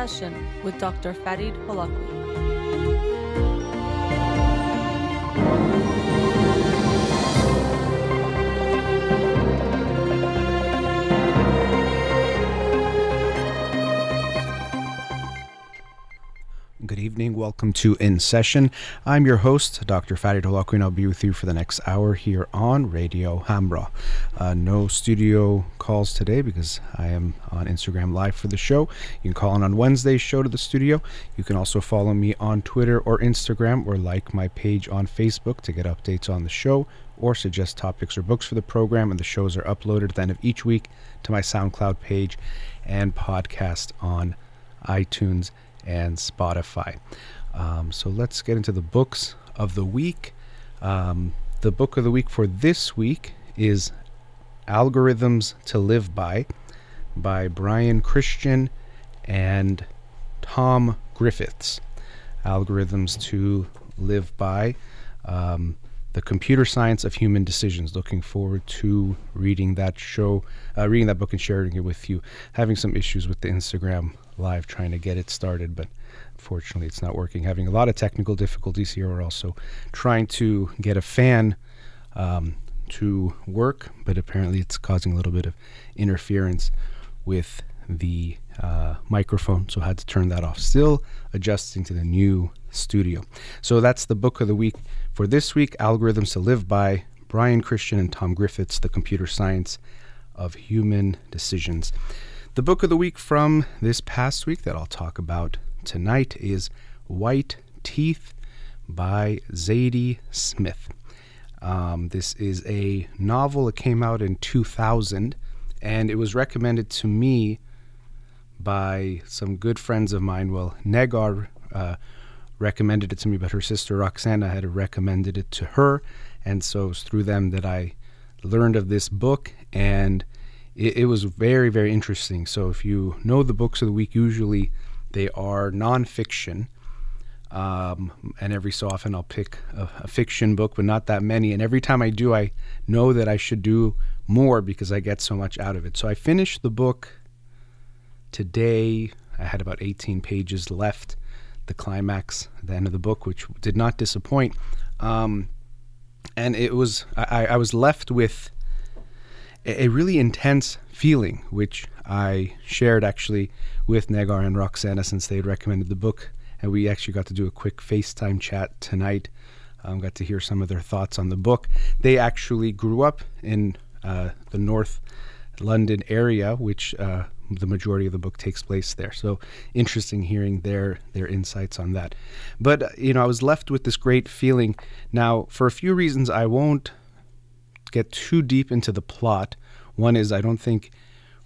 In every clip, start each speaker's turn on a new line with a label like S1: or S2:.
S1: Session with Dr. Farid
S2: Holakouee. Evening. Welcome to In Session. I'm your host, Dr. Farid Holakouee, and I'll be with you for the next hour here on Radio Hamrah. Uh, no studio calls today because I am on Instagram Live for the show. You can call in on Wednesday's show to the studio. You can also follow me on Twitter or Instagram or like my page on Facebook to get updates on the show or suggest topics or books for the program. And the shows are uploaded at the end of each week to my SoundCloud page and podcast on iTunes and Spotify. Um, so let's get into the books of the week. Um, the book of the week for this week is Algorithms to Live By by Brian Christian and Tom Griffiths. Algorithms to Live By. Um, the computer science of human decisions. Looking forward to reading that show, uh, reading that book, and sharing it with you. Having some issues with the Instagram live trying to get it started, but unfortunately it's not working. Having a lot of technical difficulties here. We're also trying to get a fan um, to work, but apparently it's causing a little bit of interference with the uh, microphone, so I had to turn that off. Still adjusting to the new studio. So that's the book of the week for this week Algorithms to Live By, Brian Christian and Tom Griffiths, The Computer Science of Human Decisions. The book of the week from this past week that I'll talk about tonight is White Teeth by Zadie Smith. Um, this is a novel that came out in 2000, and it was recommended to me by some good friends of mine. Well, Negar uh, recommended it to me, but her sister Roxana had recommended it to her, and so it was through them that I learned of this book, and it, it was very, very interesting. So if you know the books of the week, usually they are nonfiction. Um, and every so often I'll pick a, a, fiction book, but not that many. And every time I do, I know that I should do more because I get so much out of it. So I finished the book today. I had about 18 pages left, the climax, the end of the book, which did not disappoint. Um, and it was I, I was left with a, really intense feeling, which I shared actually with Negar and Roxana since they had recommended the book. And we actually got to do a quick FaceTime chat tonight. Um, got to hear some of their thoughts on the book. They actually grew up in uh, the North London area, which uh, the majority of the book takes place there. So interesting hearing their their insights on that. But uh, you know, I was left with this great feeling. Now, for a few reasons, I won't get too deep into the plot. One is I don't think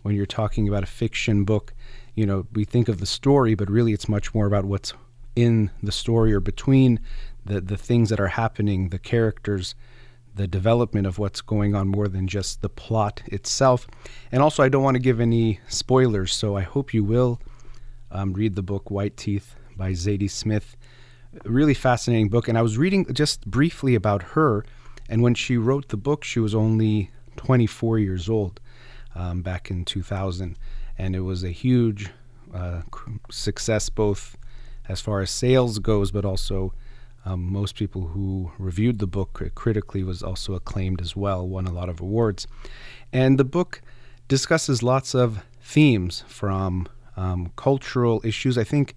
S2: when you're talking about a fiction book, you know, we think of the story, but really it's much more about what's in the story or between the the things that are happening, the characters, the development of what's going on more than just the plot itself. And also, I don't want to give any spoilers, so I hope you will um, read the book White Teeth by Zadie Smith. A really fascinating book. And I was reading just briefly about her and when she wrote the book, she was only 24 years old um, back in 2000. And it was a huge uh, success, both as far as sales goes, but also um, most people who reviewed the book critically was also acclaimed as well, won a lot of awards. And the book discusses lots of themes from um, cultural issues. I think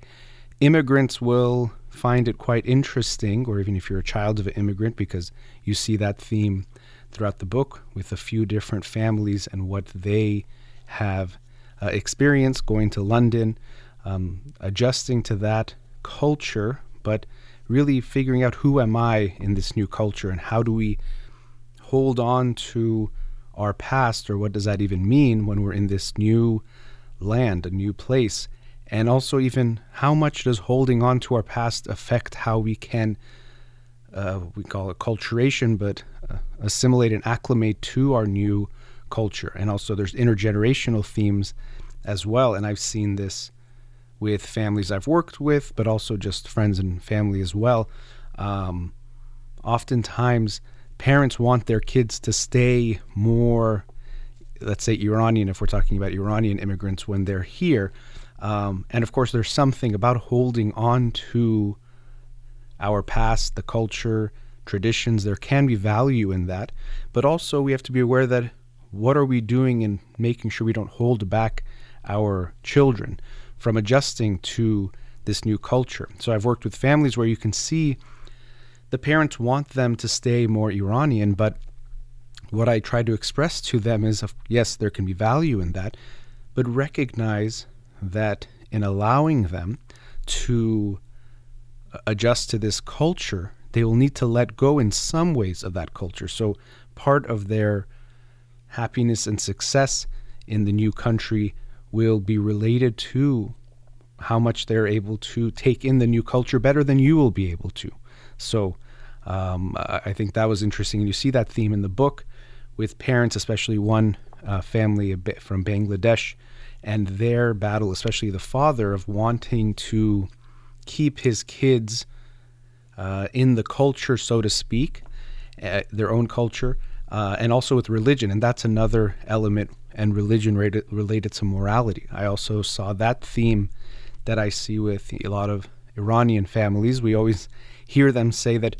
S2: immigrants will find it quite interesting, or even if you're a child of an immigrant, because you see that theme throughout the book with a few different families and what they have uh, experienced going to London, um, adjusting to that culture, but really figuring out who am I in this new culture and how do we hold on to our past or what does that even mean when we're in this new land, a new place and also even how much does holding on to our past affect how we can uh, we call it culturation but uh, assimilate and acclimate to our new culture. And also there's intergenerational themes as well. And i've seen this with families i've worked with but also just friends and family as well. Um, oftentimes parents want their kids to stay more let's say iranian if we're talking about iranian immigrants when they're here Um, and of course, there's something about holding on to our past, the culture, traditions. There can be value in that. But also, we have to be aware that what are we doing in making sure we don't hold back our children from adjusting to this new culture? So, I've worked with families where you can see the parents want them to stay more Iranian, but what I try to express to them is yes, there can be value in that, but recognize that in allowing them to adjust to this culture, they will need to let go in some ways of that culture. So, part of their happiness and success in the new country will be related to how much they're able to take in the new culture better than you will be able to. So, um, I think that was interesting. And you see that theme in the book with parents, especially one uh, family from Bangladesh, and their battle, especially the father, of wanting to keep his kids uh, in the culture, so to speak, uh, their own culture, uh, and also with religion. And that's another element and religion related, related to morality. I also saw that theme that I see with a lot of Iranian families. We always hear them say that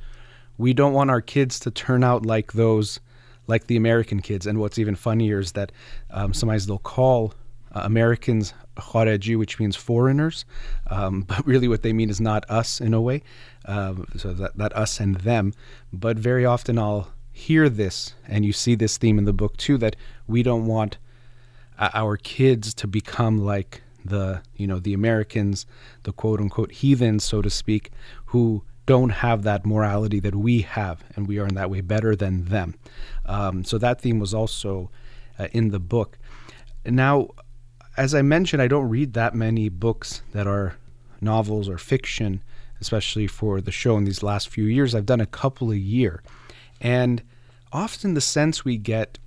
S2: we don't want our kids to turn out like those, like the American kids. And what's even funnier is that um, sometimes they'll call uh, Americans khareji, which means foreigners, um, but really what they mean is not us in a way, um, so that, that us and them. But very often I'll hear this, and you see this theme in the book too, that we don't want uh, our kids to become like the you know the Americans, the quote unquote heathens, so to speak, who don't have that morality that we have, and we are in that way better than them. Um, so that theme was also uh, in the book. Now, as I mentioned, I don't read that many books that are novels or fiction, especially for the show in these last few years. I've done a couple a year. And often the sense we get,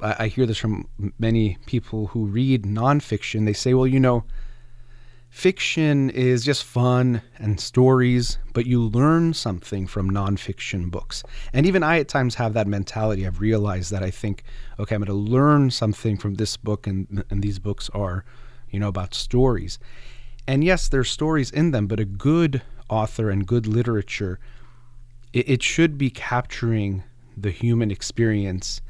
S2: I, I hear this from many people who read nonfiction, they say, well, you know, fiction is just fun and stories, but you learn something from nonfiction books. And even I at times have that mentality. I've realized that I think, okay, I'm going to learn something from this book, and, and these books are, you know, about stories. And yes, there's stories in them, but a good author and good literature, it, it should be capturing the human experience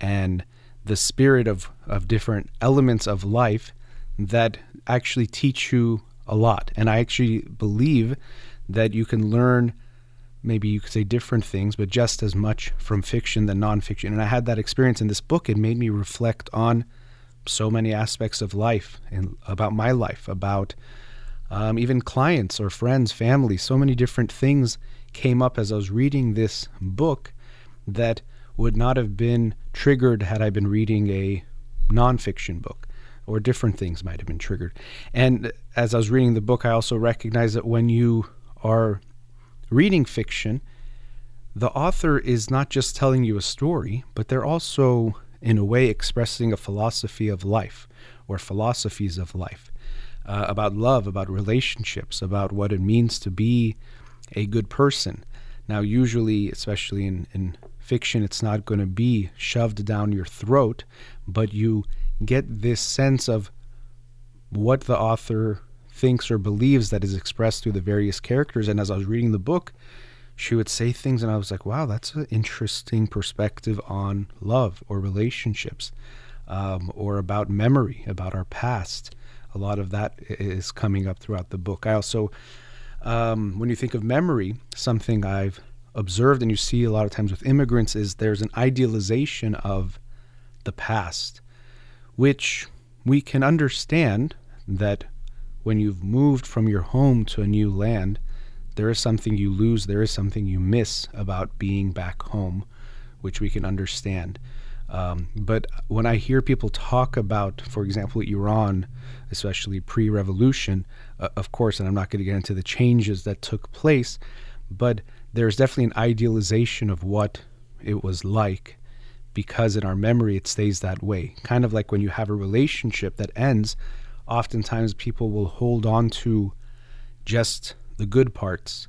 S2: and the spirit of, of different elements of life that actually teach you a lot. And I actually believe that you can learn maybe you could say different things, but just as much from fiction than nonfiction. And I had that experience in this book. It made me reflect on so many aspects of life and about my life, about um, even clients or friends, family. So many different things came up as I was reading this book that would not have been triggered had I been reading a nonfiction book or different things might have been triggered. And as I was reading the book, I also recognized that when you are reading fiction, the author is not just telling you a story, but they're also, in a way, expressing a philosophy of life or philosophies of life uh, about love, about relationships, about what it means to be a good person. Now, usually, especially in, in fiction, it's not going to be shoved down your throat, but you get this sense of what the author thinks or believes that is expressed through the various characters. And as I was reading the book, she would say things, and I was like, wow, that's an interesting perspective on love or relationships um, or about memory, about our past. A lot of that is coming up throughout the book. I also, um, when you think of memory, something I've observed and you see a lot of times with immigrants is there's an idealization of the past which we can understand that when you've moved from your home to a new land, there is something you lose, there is something you miss about being back home, which we can understand. Um, but when I hear people talk about, for example, Iran, especially pre revolution, uh, of course, and I'm not going to get into the changes that took place, but there's definitely an idealization of what it was like because in our memory it stays that way. Kind of like when you have a relationship that ends, oftentimes people will hold on to just the good parts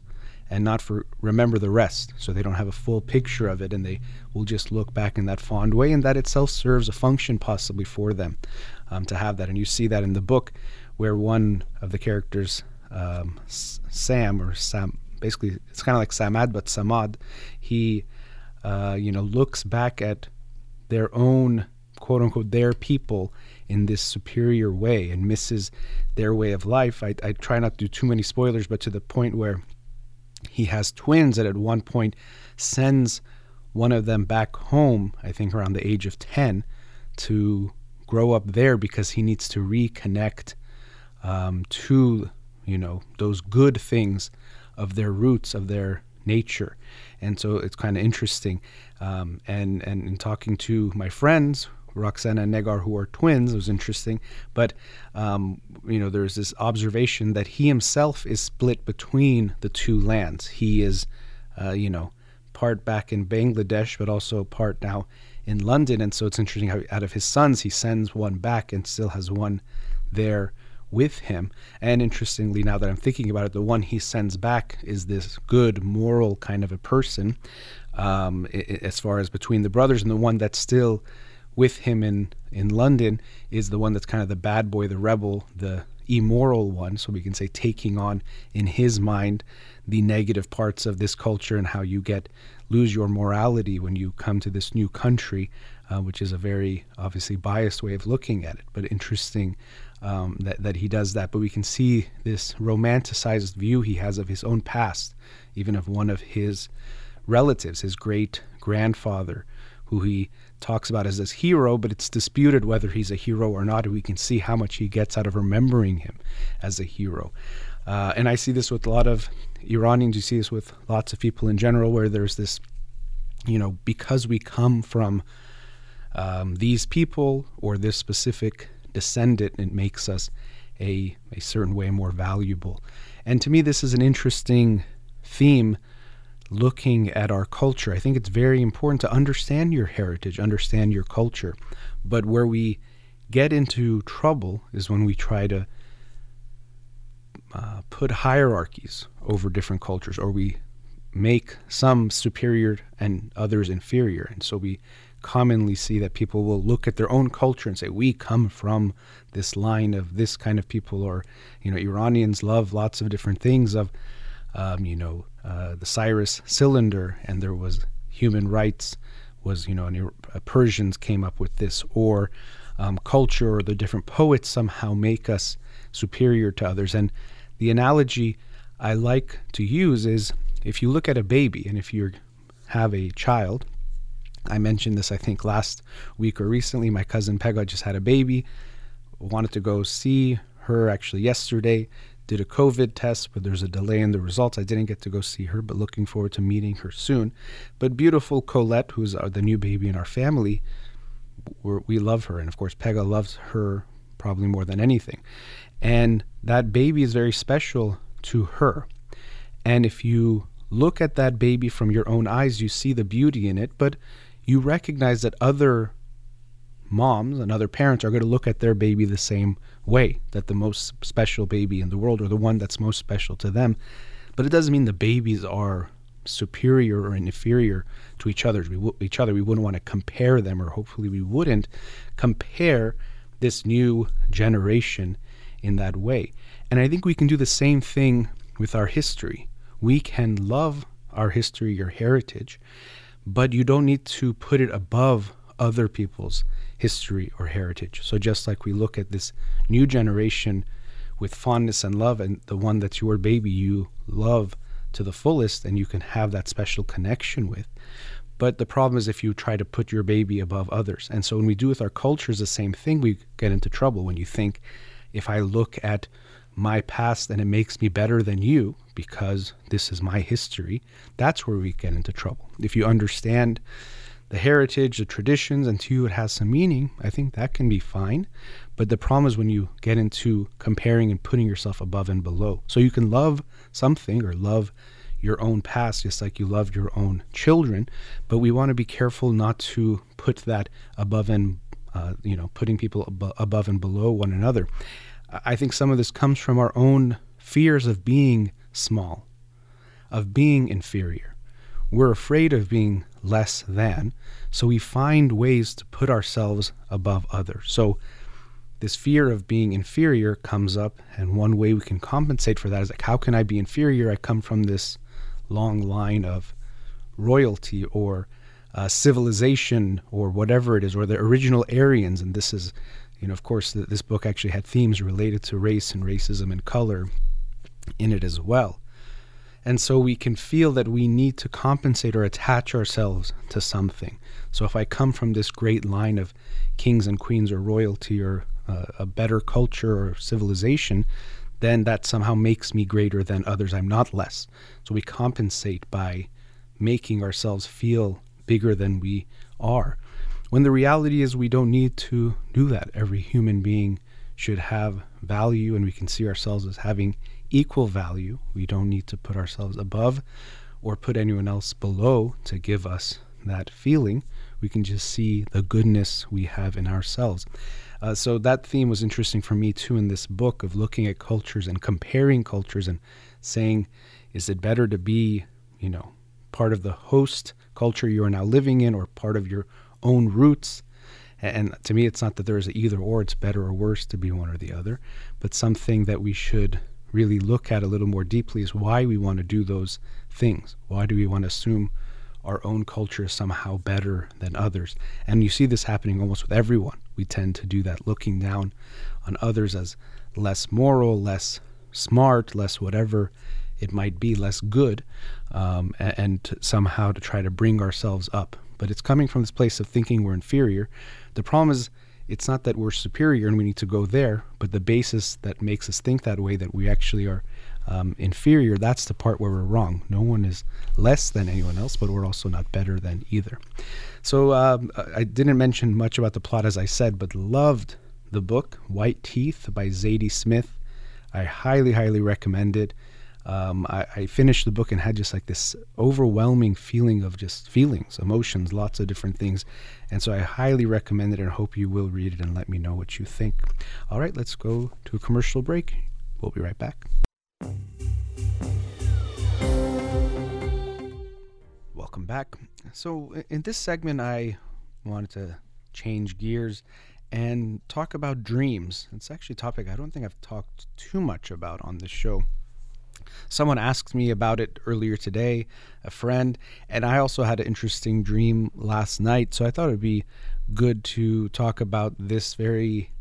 S2: and not for remember the rest so they don't have a full picture of it and they will just look back in that fond way and that itself serves a function possibly for them um, to have that and you see that in the book where one of the characters, um, Sam or Sam, basically it's kind of like Samad but Samad, he, uh, you know, looks back at their own quote unquote their people in this superior way and misses their way of life. I, I try not to do too many spoilers, but to the point where he has twins that at one point sends one of them back home, I think around the age of 10, to grow up there because he needs to reconnect um, to, you know, those good things of their roots, of their nature. And so it's kind of interesting. Um, and, and in talking to my friends Roxana and Negar, who are twins. It was interesting. But, um, you know, there's this observation that he himself is split between the two lands. He is, uh, you know, part back in Bangladesh, but also part now in London. And so it's interesting how out of his sons, he sends one back and still has one there with him. And interestingly, now that I'm thinking about it, the one he sends back is this good, moral kind of a person, um, as far as between the brothers, and the one that's still with him in in London is the one that's kind of the bad boy, the rebel, the immoral one. So we can say taking on in his mind the negative parts of this culture and how you get lose your morality when you come to this new country, uh, which is a very obviously biased way of looking at it, but interesting um, that that he does that. But we can see this romanticized view he has of his own past, even of one of his relatives, his great grandfather, who he talks about as this hero, but it's disputed whether he's a hero or not. We can see how much he gets out of remembering him as a hero. Uh, and I see this with a lot of Iranians. You see this with lots of people in general, where there's this, you know, because we come from um, these people or this specific descendant, it makes us a, a certain way more valuable. And to me, this is an interesting theme looking at our culture. I think it's very important to understand your heritage, understand your culture. But where we get into trouble is when we try to uh, put hierarchies over different cultures, or we make some superior and others inferior. And so we commonly see that people will look at their own culture and say, We come from this line of this kind of people, or, you know, Iranians love lots of different things of, um, you know, uh, the Cyrus cylinder, and there was human rights was you know and uh, Persians came up with this, or um, culture or the different poets somehow make us superior to others. And the analogy I like to use is if you look at a baby and if you have a child, I mentioned this I think last week or recently. My cousin Pega just had a baby, wanted to go see her actually yesterday did a COVID test, but there's a delay in the results. I didn't get to go see her, but looking forward to meeting her soon. But beautiful Colette, who's uh, the new baby in our family, we love her. And of course, Pega loves her probably more than anything. And that baby is very special to her. And if you look at that baby from your own eyes, you see the beauty in it, but you recognize that other moms and other parents are going to look at their baby the same way that the most special baby in the world or the one that's most special to them. But it doesn't mean the babies are superior or inferior to each other. We w- each other. We wouldn't want to compare them, or hopefully we wouldn't compare this new generation in that way. And I think we can do the same thing with our history. We can love our history, your heritage, but you don't need to put it above other people's history or heritage. So just like we look at this new generation with fondness and love, and the one that's your baby, you love to the fullest, and you can have that special connection with. But the problem is if you try to put your baby above others. And so when we do with our cultures the same thing, we get into trouble. When you think, if I look at my past and it makes me better than you because this is my history, that's where we get into trouble. If you understand the heritage, the traditions, and to you it has some meaning, I think that can be fine. But the problem is when you get into comparing and putting yourself above and below. So you can love something or love your own past just like you love your own children, but we want to be careful not to put that above and uh, you know putting people ab- above and below one another. I think some of this comes from our own fears of being small, of being inferior. We're afraid of being less than. So we find ways to put ourselves above others. So this fear of being inferior comes up, and one way we can compensate for that is like, how can I be inferior? I come from this long line of royalty or uh, civilization or whatever it is, or the original Aryans, and this is, you know, of course, the, this book actually had themes related to race and racism and color in it as well. And so we can feel that we need to compensate or attach ourselves to something. So if I come from this great line of kings and queens or royalty or uh, a better culture or civilization, then that somehow makes me greater than others. I'm not less. So we compensate by making ourselves feel bigger than we are. When the reality is, we don't need to do that. Every human being should have value, and we can see ourselves as having equal value. We don't need to put ourselves above or put anyone else below to give us that feeling. We can just see the goodness we have in ourselves. Uh, so that theme was interesting for me too in this book of looking at cultures and comparing cultures and saying, is it better to be, you know, part of the host culture you are now living in or part of your own roots? And to me, it's not that there is either or, it's better or worse to be one or the other, but something that we should really look at a little more deeply is why we want to do those things. Why do we want to assume our own culture is somehow better than others? And you see this happening almost with everyone we tend to do that, looking down on others as less moral, less smart, less whatever it might be, less good, um, and, and to somehow to try to bring ourselves up. But it's coming from this place of thinking we're inferior. The problem is, it's not that we're superior and we need to go there, but the basis that makes us think that way, that we actually are um, inferior, that's the part where we're wrong. No one is less than anyone else, but we're also not better than either. So um, I didn't mention much about the plot, as I said, but loved the book White Teeth by Zadie Smith. I highly, highly recommend it. Um, I, I, finished the book and had just like this overwhelming feeling of just feelings, emotions, lots of different things. And so I highly recommend it and hope you will read it and let me know what you think. All right, let's go to a commercial break. We'll be right back. Welcome back. So, in this segment, I wanted to change gears and talk about dreams. It's actually a topic I don't think I've talked too much about on this show. Someone asked me about it earlier today, a friend, and I also had an interesting dream last night, so I thought it'd be good to talk about this very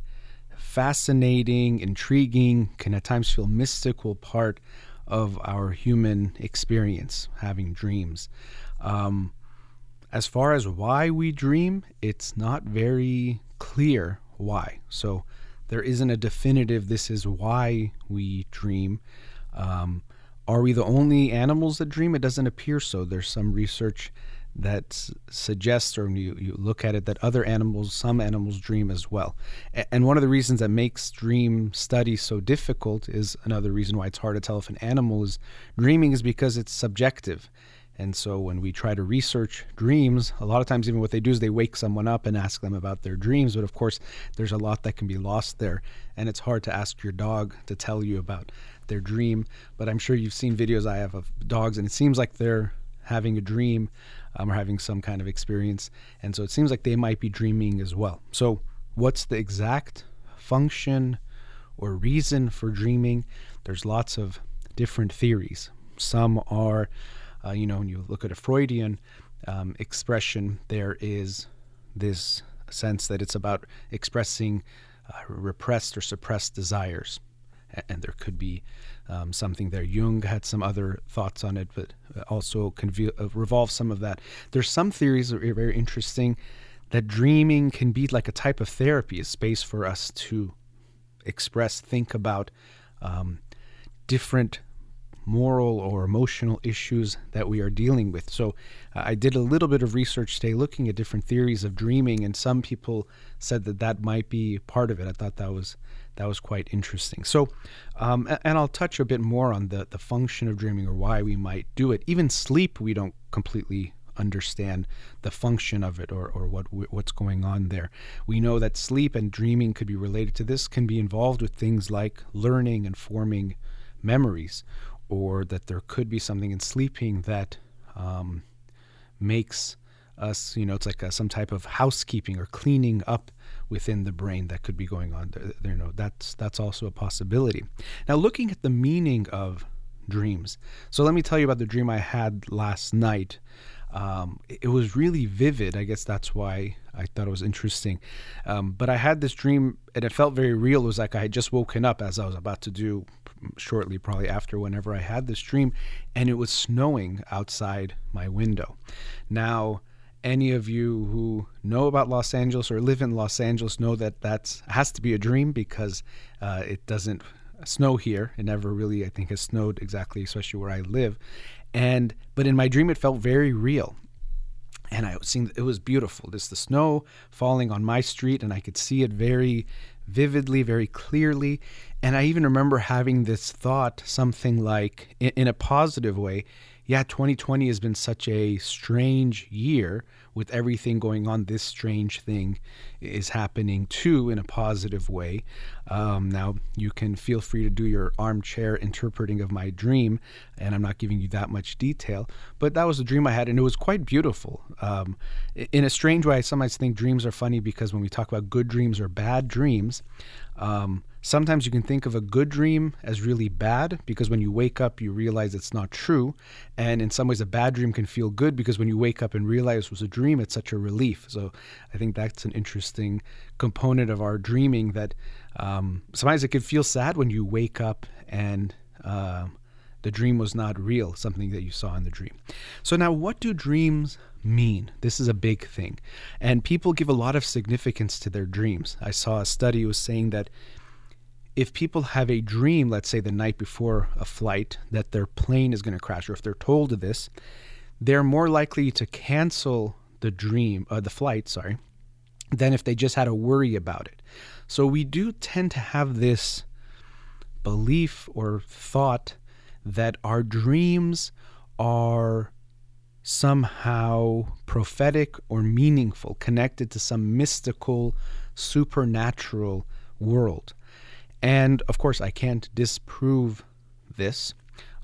S2: fascinating, intriguing, can at times feel mystical part of our human experience, having dreams. Um, as far as why we dream, it's not very clear why. So there isn't a definitive, this is why we dream. Um, are we the only animals that dream? It doesn't appear so. There's some research that suggests, or you, you look at it, that other animals, some animals dream as well. And one of the reasons that makes dream study so difficult is another reason why it's hard to tell if an animal is dreaming is because it's subjective. And so when we try to research dreams, a lot of times even what they do is they wake someone up and ask them about their dreams. But of course, there's a lot that can be lost there. And it's hard to ask your dog to tell you about their dream. But I'm sure you've seen videos I have of dogs, and it seems like they're having a dream um, or having some kind of experience. And so it seems like they might be dreaming as well. So, what's the exact function or reason for dreaming? There's lots of different theories. Some are uh, you know, when you look at a Freudian um, expression, there is this sense that it's about expressing uh, repressed or suppressed desires. And there could be um, something there. Jung had some other thoughts on it, but also can uh, revolve some of that. There's some theories that are very interesting that dreaming can be like a type of therapy, a space for us to express, think about um, different moral or emotional issues that we are dealing with. So uh, I did a little bit of research today looking at different theories of dreaming and some people said that that might be part of it. I thought that was that was quite interesting. So um, and I'll touch a bit more on the the function of dreaming or why we might do it. Even sleep we don't completely understand the function of it or, or what what's going on there. We know that sleep and dreaming could be related to this, can be involved with things like learning and forming memories or that there could be something in sleeping that um, makes us, you know, it's like a, some type of housekeeping or cleaning up within the brain that could be going on. There, you know, that's that's also a possibility. Now, looking at the meaning of dreams. So let me tell you about the dream I had last night. Um, it was really vivid. I guess that's why I thought it was interesting. Um, but I had this dream, and it felt very real. It was like I had just woken up as I was about to do shortly, probably after whenever I had this dream, and it was snowing outside my window. Now, any of you who know about Los Angeles or live in Los Angeles know that that has to be a dream because uh, it doesn't snow here. It never really, I think, has snowed exactly, especially where I live. And but in my dream, it felt very real, and I seeing it was beautiful. Just the snow falling on my street, and I could see it very vividly, very clearly. And I even remember having this thought, something like, in, in a positive way, yeah, 2020 has been such a strange year with everything going on. This strange thing is happening too in a positive way. Um, now, you can feel free to do your armchair interpreting of my dream, and I'm not giving you that much detail, but that was a dream I had, and it was quite beautiful. Um, in a strange way, I sometimes think dreams are funny because when we talk about good dreams or bad dreams, um, Sometimes you can think of a good dream as really bad because when you wake up, you realize it's not true. And in some ways, a bad dream can feel good because when you wake up and realize it was a dream, it's such a relief. So I think that's an interesting component of our dreaming that um, sometimes it can feel sad when you wake up and uh, the dream was not real, something that you saw in the dream. So now, what do dreams mean? This is a big thing. And people give a lot of significance to their dreams. I saw a study was saying that if people have a dream, let's say the night before a flight, that their plane is going to crash, or if they're told of this, they're more likely to cancel the dream, uh, the flight, sorry, than if they just had a worry about it. So we do tend to have this belief or thought that our dreams are somehow prophetic or meaningful, connected to some mystical, supernatural world. And of course, I can't disprove this.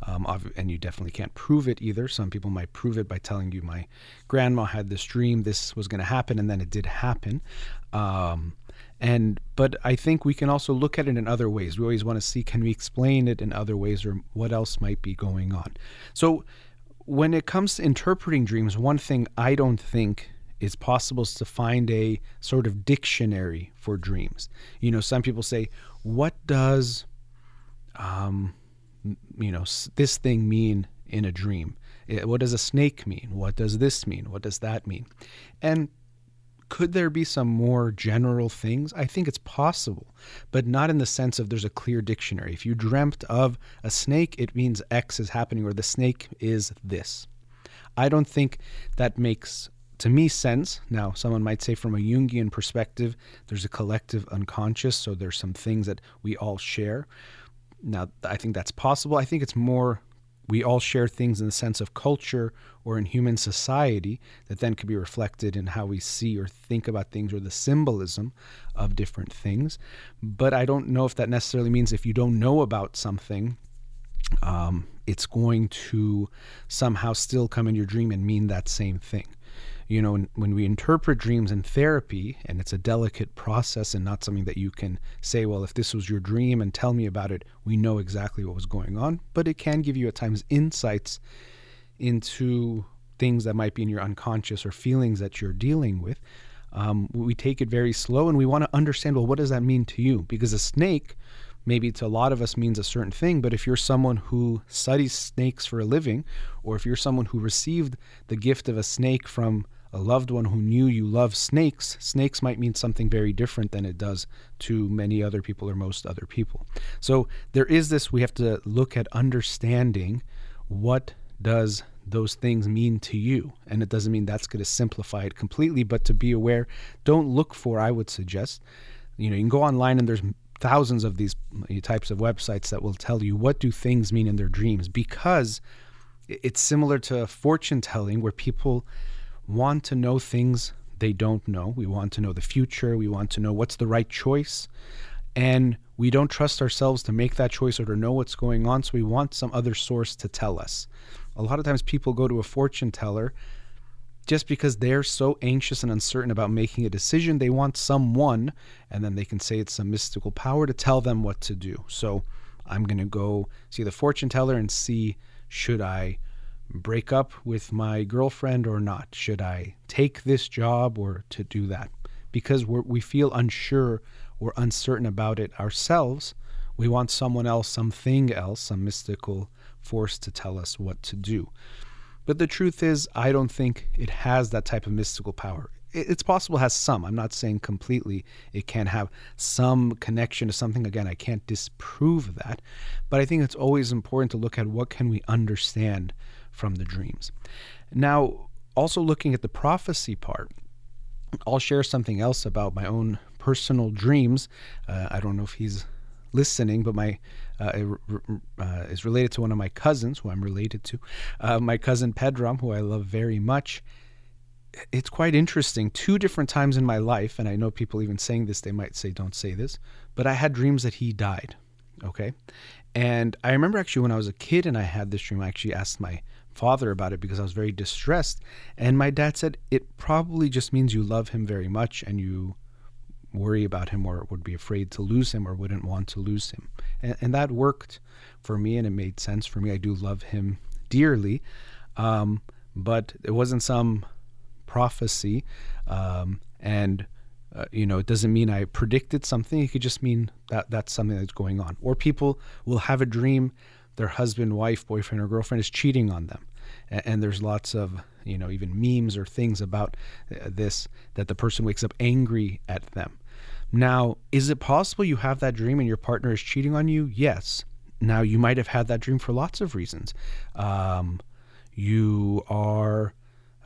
S2: Um, and you definitely can't prove it either. Some people might prove it by telling you, my grandma had this dream, this was going to happen, and then it did happen. Um, and but I think we can also look at it in other ways. We always want to see can we explain it in other ways, or what else might be going on. So when it comes to interpreting dreams, one thing I don't think is possible is to find a sort of dictionary for dreams. You know, some people say, what does, um, you know, this thing mean in a dream? What does a snake mean? What does this mean? What does that mean? And could there be some more general things? I think it's possible, but not in the sense of there's a clear dictionary. If you dreamt of a snake, it means X is happening, or the snake is this. I don't think that makes to me sense. Now, someone might say from a Jungian perspective, there's a collective unconscious, so there's some things that we all share. Now, I think that's possible. I think it's more we all share things in the sense of culture or in human society that then could be reflected in how we see or think about things or the symbolism of different things. But I don't know if that necessarily means if you don't know about something, um, it's going to somehow still come in your dream and mean that same thing you know, when, we interpret dreams in therapy, and it's a delicate process and not something that you can say, well, if this was your dream and tell me about it, we know exactly what was going on. But it can give you at times insights into things that might be in your unconscious or feelings that you're dealing with. Um, we take it very slow and we want to understand well, what does that mean to you? Because a snake, maybe to a lot of us means a certain thing, but if you're someone who studies snakes for a living, or if you're someone who received the gift of a snake from a loved one who knew you love snakes, snakes might mean something very different than it does to many other people or most other people. So there is this we have to look at understanding what does those things mean to you. And it doesn't mean that's going to simplify it completely, but to be aware, don't look for, I would suggest, you know, you can go online and there's thousands of these types of websites that will tell you what do things mean in their dreams because it's similar to fortune telling where people want to know things they don't know. We want to know the future. We want to know what's the right choice. And we don't trust ourselves to make that choice or to know what's going on. So we want some other source to tell us. A lot of times people go to a fortune teller just because they're so anxious and uncertain about making a decision, they want someone, and then they can say it's some mystical power to tell them what to do. So I'm going to go see the fortune teller and see should I break up with my girlfriend or not? Should I take this job or to do that? Because we feel unsure or uncertain about it ourselves, we want someone else, something else, some mystical force to tell us what to do. But the truth is, I don't think it has that type of mystical power. It's possible it has some. I'm not saying completely it can have some connection to something. Again, I can't disprove that. But I think it's always important to look at what can we understand from the dreams. Now, also looking at the prophecy part, I'll share something else about my own personal dreams. Uh, I don't know if he's listening, but my uh, uh, is related to one of my cousins, who I'm related to, uh, my cousin Pedram, who I love very much. It's quite interesting. Two different times in my life, and I know people even saying this, they might say, "Don't say this," but I had dreams that he died. Okay, and I remember actually when I was a kid and I had this dream, I actually asked my father about it because I was very distressed, and my dad said it probably just means you love him very much and you worry about him or would be afraid to lose him or wouldn't want to lose him. And, and that worked for me and it made sense for me. I do love him dearly. Um, but it wasn't some prophecy. Um, and, uh, you know, it doesn't mean I predicted something. It could just mean that that's something that's going on. Or people will have a dream their husband, wife, boyfriend, or girlfriend is cheating on them. And, and there's lots of, you know, even memes or things about uh, this that the person wakes up angry at them. Now, is it possible you have that dream and your partner is cheating on you? Yes. Now, you might have had that dream for lots of reasons. Um, you are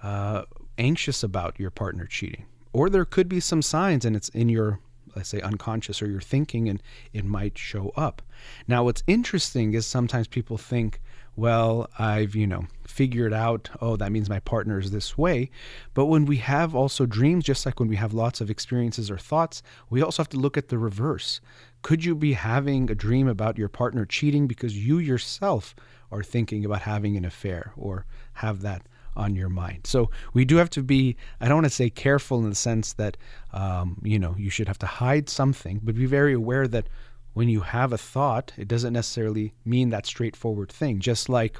S2: uh, anxious about your partner cheating, or there could be some signs and it's in your let's say unconscious or your thinking and it might show up now what's interesting is sometimes people think well, I've, you know, figured out, oh, that means my partner is this way. But when we have also dreams, just like when we have lots of experiences or thoughts, we also have to look at the reverse. Could you be having a dream about your partner cheating because you yourself are thinking about having an affair or have that on your mind. So we do have to be, I don't want to say careful in the sense that, um, you know, you should have to hide something, but be very aware that when you have a thought, it doesn't necessarily mean that straightforward thing. Just like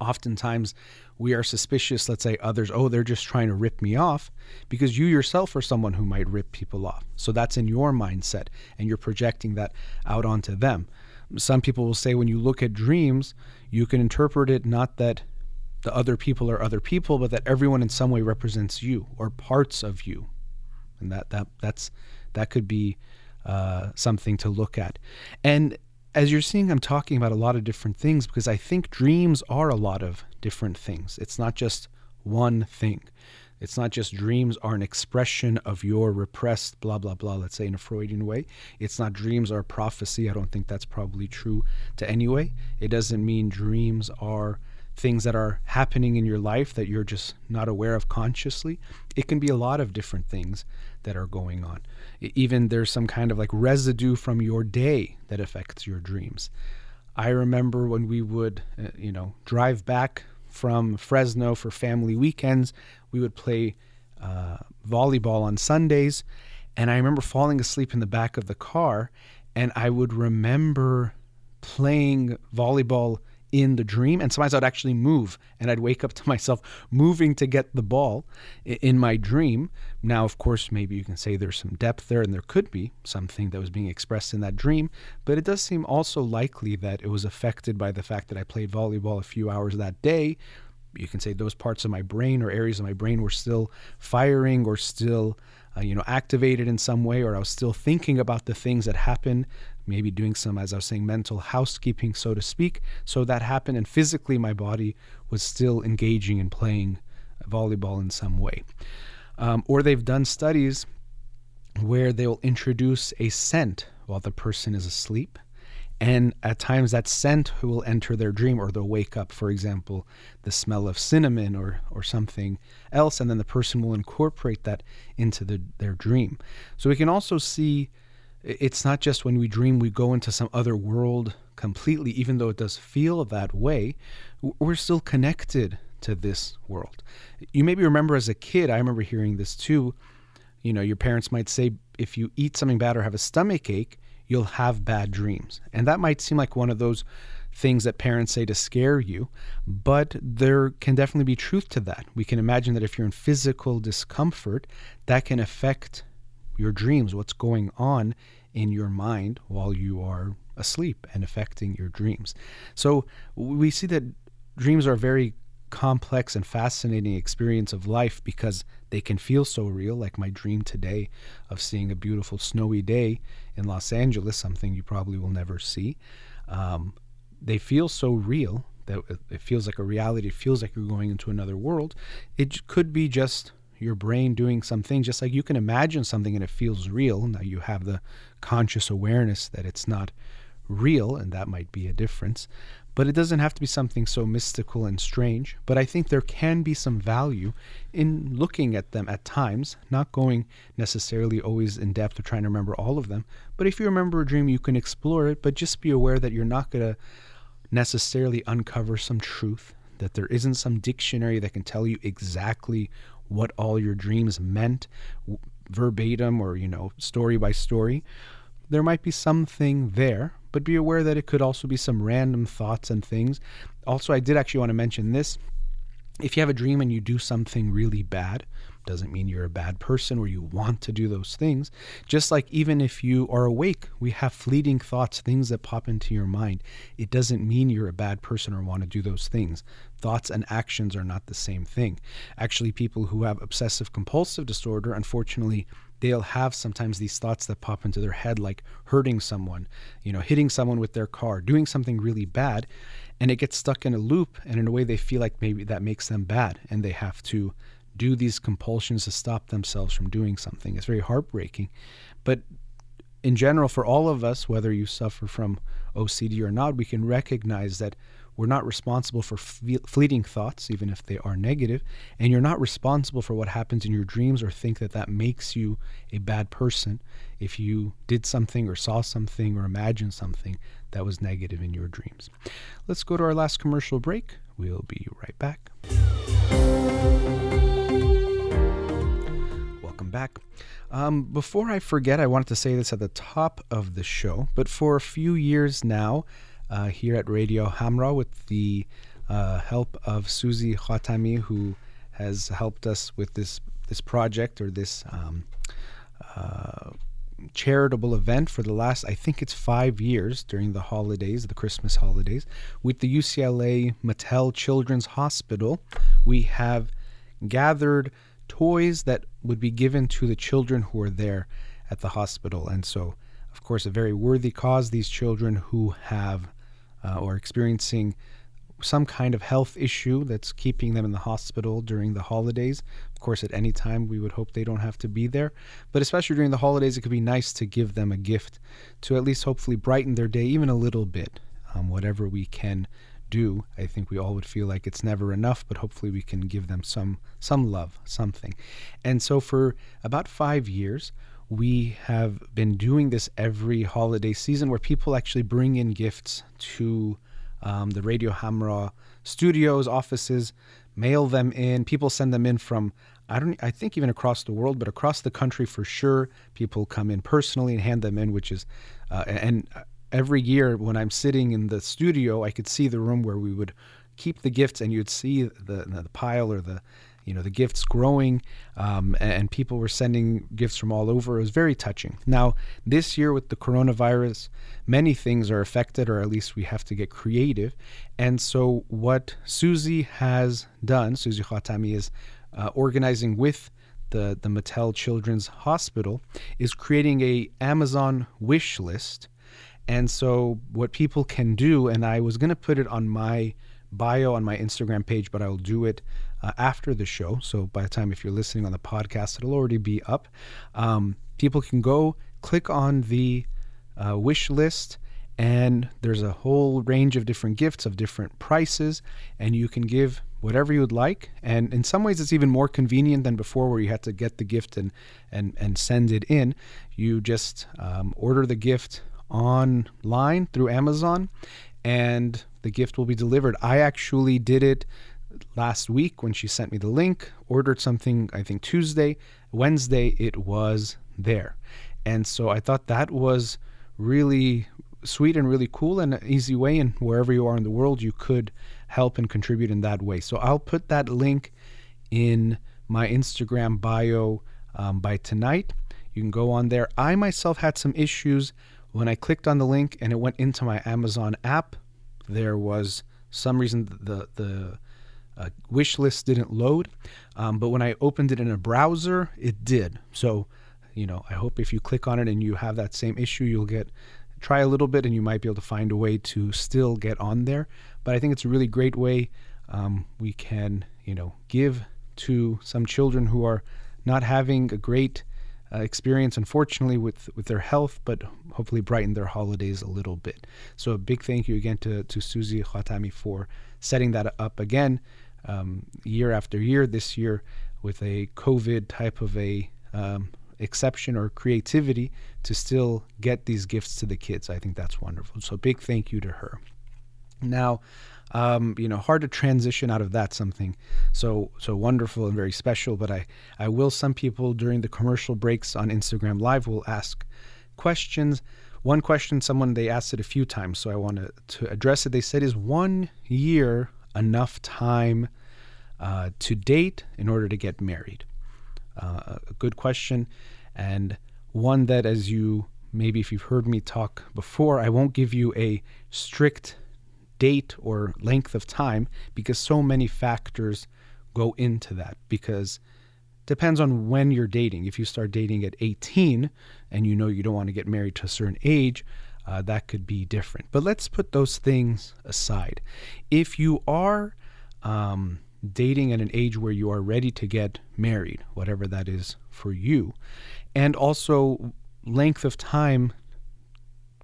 S2: oftentimes we are suspicious, let's say others, oh, they're just trying to rip me off because you yourself are someone who might rip people off. So that's in your mindset and you're projecting that out onto them. Some people will say when you look at dreams, you can interpret it not that the other people are other people, but that everyone in some way represents you or parts of you. And that, that that's that could be uh, something to look at. And as you're seeing, I'm talking about a lot of different things because I think dreams are a lot of different things. It's not just one thing. It's not just dreams are an expression of your repressed blah, blah, blah, let's say in a Freudian way. It's not dreams are prophecy. I don't think that's probably true to anyway. It doesn't mean dreams are things that are happening in your life that you're just not aware of consciously. It can be a lot of different things that are going on. Even there's some kind of like residue from your day that affects your dreams. I remember when we would, uh, you know, drive back from Fresno for family weekends, we would play uh, volleyball on Sundays. And I remember falling asleep in the back of the car, and I would remember playing volleyball in the dream. And sometimes I'd actually move and I'd wake up to myself moving to get the ball in my dream. Now, of course, maybe you can say there's some depth there and there could be something that was being expressed in that dream, but it does seem also likely that it was affected by the fact that I played volleyball a few hours that day. You can say those parts of my brain or areas of my brain were still firing or still uh, you know, activated in some way, or I was still thinking about the things that happened, maybe doing some, as I was saying, mental housekeeping, so to speak. So that happened, and physically, my body was still engaging and playing volleyball in some way. Um, or they've done studies where they'll introduce a scent while the person is asleep and at times that scent will enter their dream or they'll wake up for example the smell of cinnamon or or something else and then the person will incorporate that into the, their dream so we can also see it's not just when we dream we go into some other world completely even though it does feel that way we're still connected to this world. You maybe remember as a kid, I remember hearing this too. You know, your parents might say, if you eat something bad or have a stomach ache, you'll have bad dreams. And that might seem like one of those things that parents say to scare you, but there can definitely be truth to that. We can imagine that if you're in physical discomfort, that can affect your dreams, what's going on in your mind while you are asleep and affecting your dreams. So we see that dreams are a very complex and fascinating experience of life because they can feel so real, like my dream today of seeing a beautiful snowy day in Los Angeles, something you probably will never see. Um, they feel so real that it feels like a reality. It feels like you're going into another world. It could be just your brain doing something, just like you can imagine something and it feels real. Now you have the conscious awareness that it's not real, and that might be a difference. But it doesn't have to be something so mystical and strange. But I think there can be some value in looking at them at times, not going necessarily always in depth or trying to remember all of them. But if you remember a dream, you can explore it, but just be aware that you're not going to necessarily uncover some truth, that there isn't some dictionary that can tell you exactly what all your dreams meant verbatim or, you know, story by story. There might be something there, but be aware that it could also be some random thoughts and things. Also, I did actually want to mention this. If you have a dream and you do something really bad, doesn't mean you're a bad person or you want to do those things. Just like even if you are awake, we have fleeting thoughts, things that pop into your mind. It doesn't mean you're a bad person or want to do those things. Thoughts and actions are not the same thing. Actually, people who have obsessive compulsive disorder, unfortunately, they'll have sometimes these thoughts that pop into their head like hurting someone, you know, hitting someone with their car, doing something really bad, and it gets stuck in a loop and in a way they feel like maybe that makes them bad and they have to do these compulsions to stop themselves from doing something. It's very heartbreaking. But in general, for all of us, whether you suffer from OCD or not, we can recognize that we're not responsible for fleeting thoughts, even if they are negative, and you're not responsible for what happens in your dreams or think that that makes you a bad person if you did something or saw something or imagined something that was negative in your dreams. Let's go to our last commercial break. We'll be right back. welcome back. Um, before I forget, I wanted to say this at the top of the show, but for a few years now, uh, here at Radio Hamrah, with the uh, help of Susie Khatami, who has helped us with this this project or this um, uh, charitable event for the last, I think it's five years during the holidays, the Christmas holidays, with the UCLA Mattel Children's Hospital. We have gathered toys that would be given to the children who are there at the hospital. And so, of course, a very worthy cause. These children who have uh, or experiencing some kind of health issue that's keeping them in the hospital during the holidays. Of course, at any time, we would hope they don't have to be there. But especially during the holidays, it could be nice to give them a gift to at least hopefully brighten their day even a little bit, um, whatever we can do. I think we all would feel like it's never enough, but hopefully we can give them some some love, something. And so for about 5 years, we have been doing this every holiday season where people actually bring in gifts to um, the Radio Hamrah studios, offices, mail them in. People send them in from I don't I think even across the world, but across the country for sure. People come in personally and hand them in, which is uh, and every year when I'm sitting in the studio, I could see the room where we would keep the gifts, and you'd see the the pile or the you know the gifts growing, um, and people were sending gifts from all over. It was very touching. Now this year with the coronavirus, many things are affected, or at least we have to get creative. And so what Susie has done, Susie Khatami, is uh, organizing with the the Mattel Children's Hospital, is creating a Amazon wish list and so, what people can do, and I was going to put it on my bio on my Instagram page, but I'll do it uh, after the show. So, by the time if you're listening on the podcast, it'll already be up. Um, people can go click on the uh, wish list, and there's a whole range of different gifts of different prices, and you can give whatever you would like. And in some ways, it's even more convenient than before, where you had to get the gift and and and send it in. You just um, order the gift online through Amazon, and the gift will be delivered. I actually did it last week when she sent me the link, ordered something, I think Tuesday, Wednesday, it was there. And so I thought that was really sweet and really cool and an easy way. And wherever you are in the world, you could help and contribute in that way. So I'll put that link in my Instagram bio um, by tonight. You can go on there. I myself had some issues when I clicked on the link and it went into my Amazon app. There was some reason the the uh, wish list didn't load, um, but when I opened it in a browser, it did. So, you know, I hope if you click on it and you have that same issue, you'll get try a little bit and you might be able to find a way to still get on there. But I think it's a really great way um, we can, you know, give to some children who are not having a great uh, experience, unfortunately, with, with their health, but hopefully brighten their holidays a little bit. So a big thank you again to, to Susie Khatami for setting that up again um, year after year. This year with a COVID type of a um, exception or creativity to still get these gifts to the kids. I think that's wonderful. So big thank you to her. Now, um, you know, hard to transition out of that something so so wonderful and very special. But I I will. Some people during the commercial breaks on Instagram Live will ask questions. One question, someone they asked it a few times, so I want to, to address it. They said, "Is one year enough time uh, to date in order to get married?" Uh, a good question, and one that, as you maybe if you've heard me talk before, I won't give you a strict date or length of time because so many factors go into that because it depends on when you're dating if you start dating at 18 and you know you don't want to get married to a certain age uh, that could be different. But let's put those things aside. If you are um, dating at an age where you are ready to get married whatever that is for you and also length of time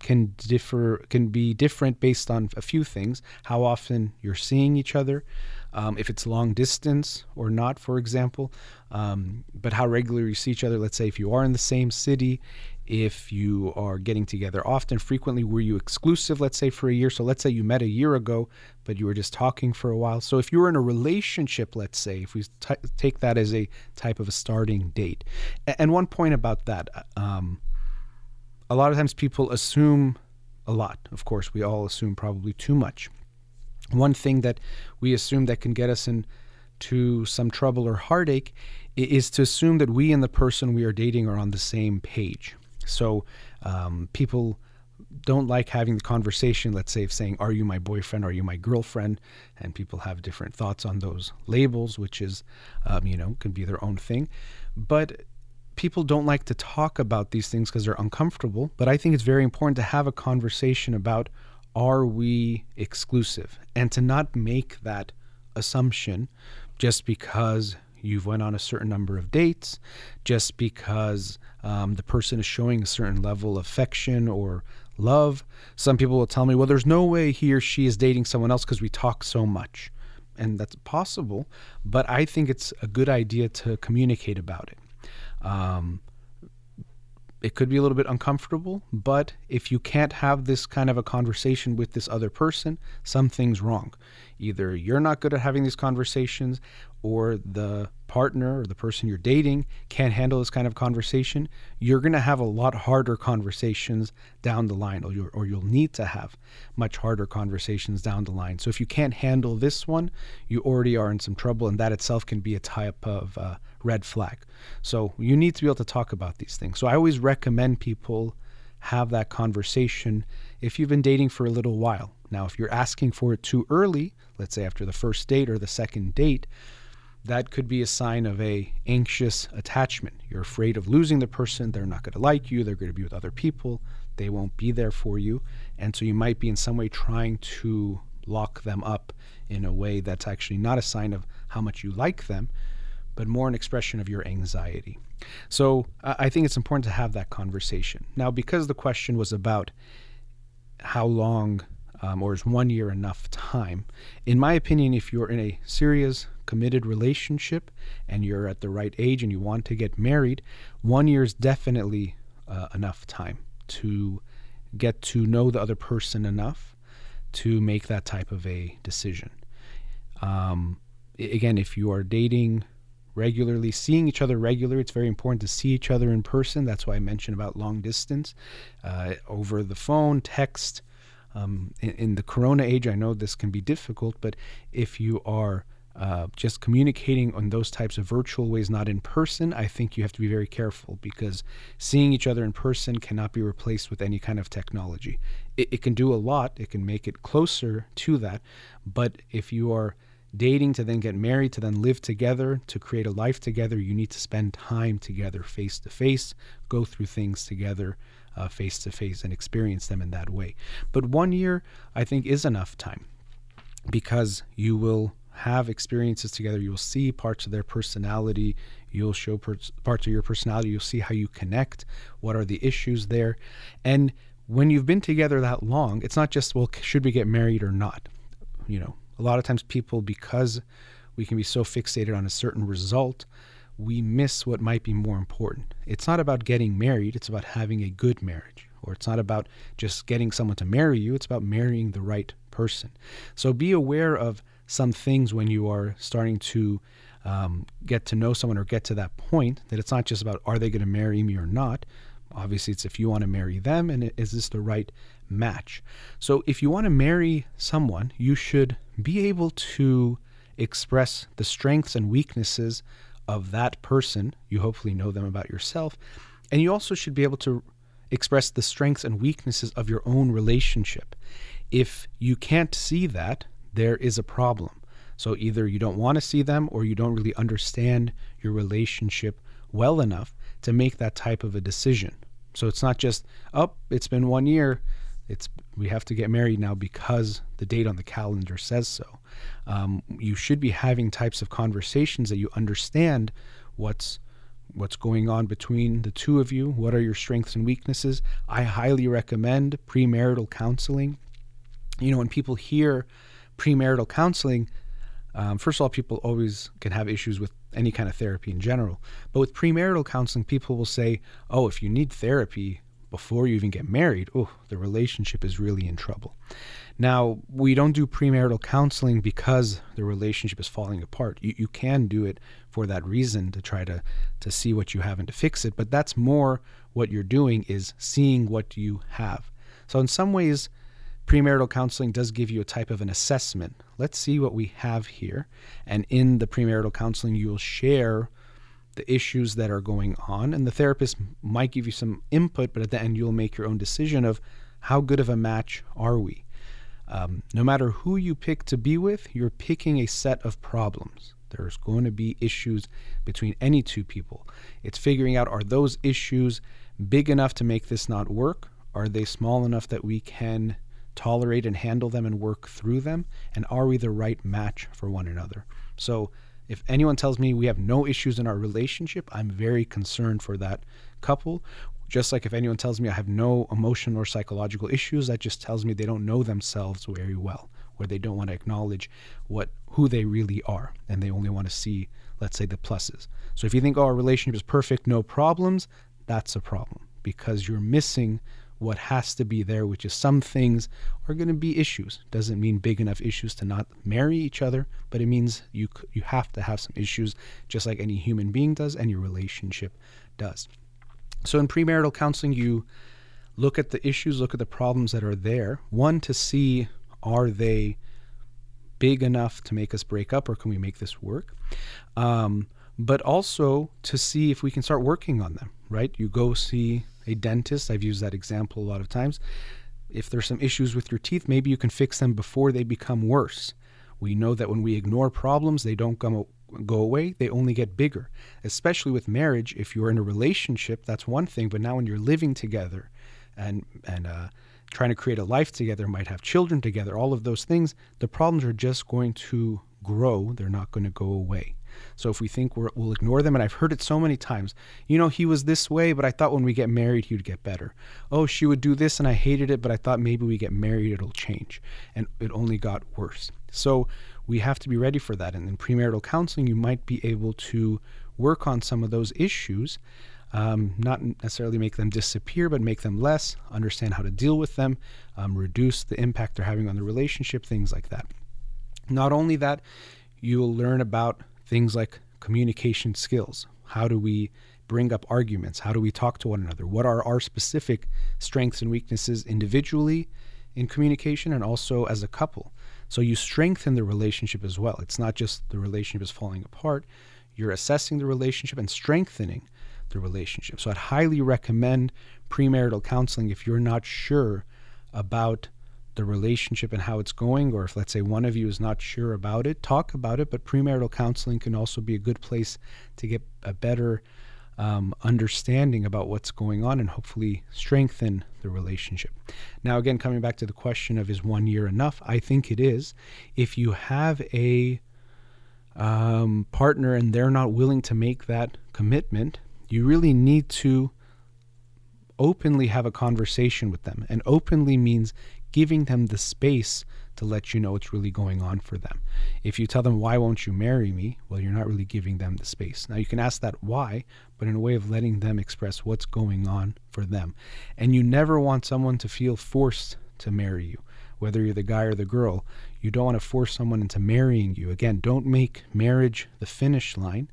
S2: can differ can be different based on a few things how often you're seeing each other um, if it's long distance or not for example um, but how regularly you see each other let's say if you are in the same city if you are getting together often frequently were you exclusive let's say for a year so let's say you met a year ago but you were just talking for a while so if you were in a relationship let's say if we t- take that as a type of a starting date and one point about that um, a lot of times people assume a lot. Of course, we all assume probably too much. One thing that we assume that can get us into some trouble or heartache is to assume that we and the person we are dating are on the same page. So um, people don't like having the conversation, let's say, of saying, Are you my boyfriend? Are you my girlfriend? And people have different thoughts on those labels, which is, um, you know, can be their own thing. But people don't like to talk about these things because they're uncomfortable, but I think it's very important to have a conversation about are we exclusive and to not make that assumption just because you've went on a certain number of dates, just because um, the person is showing a certain level of affection or love. Some people will tell me, well, there's no way he or she is dating someone else because we talk so much. And that's possible, but I think it's a good idea to communicate about it. Um, it could be a little bit uncomfortable, but if you can't have this kind of a conversation with this other person, something's wrong. Either you're not good at having these conversations, or the partner or the person you're dating can't handle this kind of conversation. You're going to have a lot harder conversations down the line, or, or you'll need to have much harder conversations down the line. So if you can't handle this one, you already are in some trouble, and that itself can be a type of uh, red flag. So you need to be able to talk about these things. So I always recommend people have that conversation if you've been dating for a little while. Now, if you're asking for it too early, let's say after the first date or the second date, that could be a sign of a anxious attachment. You're afraid of losing the person, they're not going to like you, they're going to be with other people, they won't be there for you, and so you might be in some way trying to lock them up in a way that's actually not a sign of how much you like them, but more an expression of your anxiety. So I think it's important to have that conversation. Now, because the question was about how long um, or is one year enough time, in my opinion, if you're in a serious, committed relationship and you're at the right age and you want to get married, one year is definitely uh, enough time to get to know the other person enough to make that type of a decision. Um, again, if you are dating regularly, seeing each other regularly, it's very important to see each other in person. That's why I mentioned about long distance, uh, over the phone, text. Um, in, in, the corona age, I know this can be difficult, but if you are uh, just communicating on those types of virtual ways, not in person, I think you have to be very careful because seeing each other in person cannot be replaced with any kind of technology. It, it can do a lot, it can make it closer to that, but if you are dating to then get married to then live together to create a life together you need to spend time together face to face go through things together face to face and experience them in that way. But one year i think is enough time because you will have experiences together. You'll see parts of their personality. You'll show per- parts of your personality. You'll see how you connect. What are the issues there? And when you've been together that long, it's not just, well, should we get married or not? You know, a lot of times people, because we can be so fixated on a certain result, we miss what might be more important. It's not about getting married, it's about having a good marriage. Or it's not about just getting someone to marry you, it's about marrying the right person. So be aware of some things when you are starting to um, get to know someone or get to that point that it's not just about are they going to marry me or not. Obviously, it's if you want to marry them and is this the right match. So, if you want to marry someone, you should be able to express the strengths and weaknesses of that person. You hopefully know them about yourself. And you also should be able to express the strengths and weaknesses of your own relationship. If you can't see that, there is a problem. So either you don't want to see them or you don't really understand your relationship well enough to make that type of a decision. So it's not just, oh, it's been one year. It's we have to get married now because the date on the calendar says so. Um, you should be having types of conversations that you understand what's what's going on between the two of you. What are your strengths and weaknesses? I highly recommend premarital counseling. You know, when people hear premarital counseling, um, first of all, people always can have issues with any kind of therapy in general. But with premarital counseling, people will say, oh, if you need therapy before you even get married, oh, the relationship is really in trouble. Now, we don't do premarital counseling because the relationship is falling apart. You, you can do it for that reason to try to, to see what you have and to fix it, but that's more what you're doing is seeing what you have. So, in some ways, Premarital counseling does give you a type of an assessment. Let's see what we have here. And in the premarital counseling, you will share the issues that are going on, and the therapist might give you some input, but at the end, you'll make your own decision of how good of a match are we. Um, no matter who you pick to be with, you're picking a set of problems. There's going to be issues between any two people. It's figuring out are those issues big enough to make this not work? Are they small enough that we can tolerate and handle them and work through them? And are we the right match for one another? So, if anyone tells me we have no issues in our relationship, I'm very concerned for that couple. Just like if anyone tells me I have no emotional or psychological issues, that just tells me they don't know themselves very well, or they don't want to acknowledge what who they really are, and they only want to see, let's say, the pluses. So if you think oh, our relationship is perfect, no problems, that's a problem because you're missing what has to be there, which is some things are going to be issues. Doesn't mean big enough issues to not marry each other, but it means you you have to have some issues, just like any human being does, any relationship does. So in premarital counseling, you look at the issues, look at the problems that are there. One to see are they big enough to make us break up, or can we make this work? Um, but also to see if we can start working on them. Right? You go see a dentist. I've used that example a lot of times. If there's some issues with your teeth, maybe you can fix them before they become worse. We know that when we ignore problems, they don't go, go away, they only get bigger. Especially with marriage, if you're in a relationship, that's one thing, but now when you're living together and and uh, trying to create a life together, might have children together, all of those things, the problems are just going to grow. They're not going to go away. So if we think we will ignore them, and I've heard it so many times, you know, he was this way, but I thought when we get married, he'd get better. Oh, she would do this, and I hated it, but I thought maybe we get married, it'll change. And it only got worse. So we have to be ready for that. And in premarital counseling, you might be able to work on some of those issues. Um, not necessarily make them disappear, but make them less, understand how to deal with them, um, reduce the impact they're having on the relationship, things like that. Not only that, you will learn about things like communication skills. How do we bring up arguments? How do we talk to one another? What are our specific strengths and weaknesses individually in communication and also as a couple? So you strengthen the relationship as well. It's not just the relationship is falling apart, you're assessing the relationship and strengthening the relationship. So I'd highly recommend premarital counseling if you're not sure about the relationship and how it's going, or if, let's say, one of you is not sure about it, talk about it. But premarital counseling can also be a good place to get a better um, understanding about what's going on and hopefully strengthen the relationship. Now, again, coming back to the question of is one year enough? I think it is. If you have a um, partner and they're not willing to make that commitment, you really need to openly have a conversation with them. And openly means giving them the space to let you know what's really going on for them. If you tell them, Why won't you marry me? Well, you're not really giving them the space. Now, you can ask that why, but in a way of letting them express what's going on for them. And you never want someone to feel forced to marry you, whether you're the guy or the girl. You don't want to force someone into marrying you. Again, don't make marriage the finish line.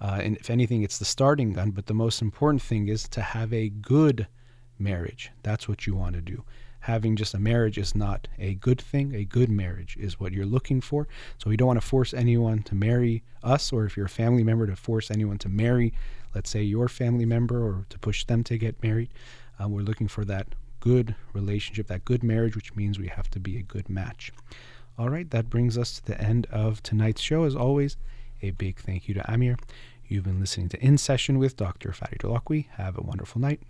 S2: Uh, and if anything, it's the starting gun. But the most important thing is to have a good marriage. That's what you want to do. Having just a marriage is not a good thing. A good marriage is what you're looking for. So we don't want to force anyone to marry us, or if you're a family member, to force anyone to marry, let's say, your family member, or to push them to get married. Um, we're looking for that good relationship, that good marriage, which means we have to be a good match. All right, that brings us to the end of tonight's show. As always, a big thank you to Amir. You've been listening to In Session with Dr. Fadi Holakouee. Have a wonderful night.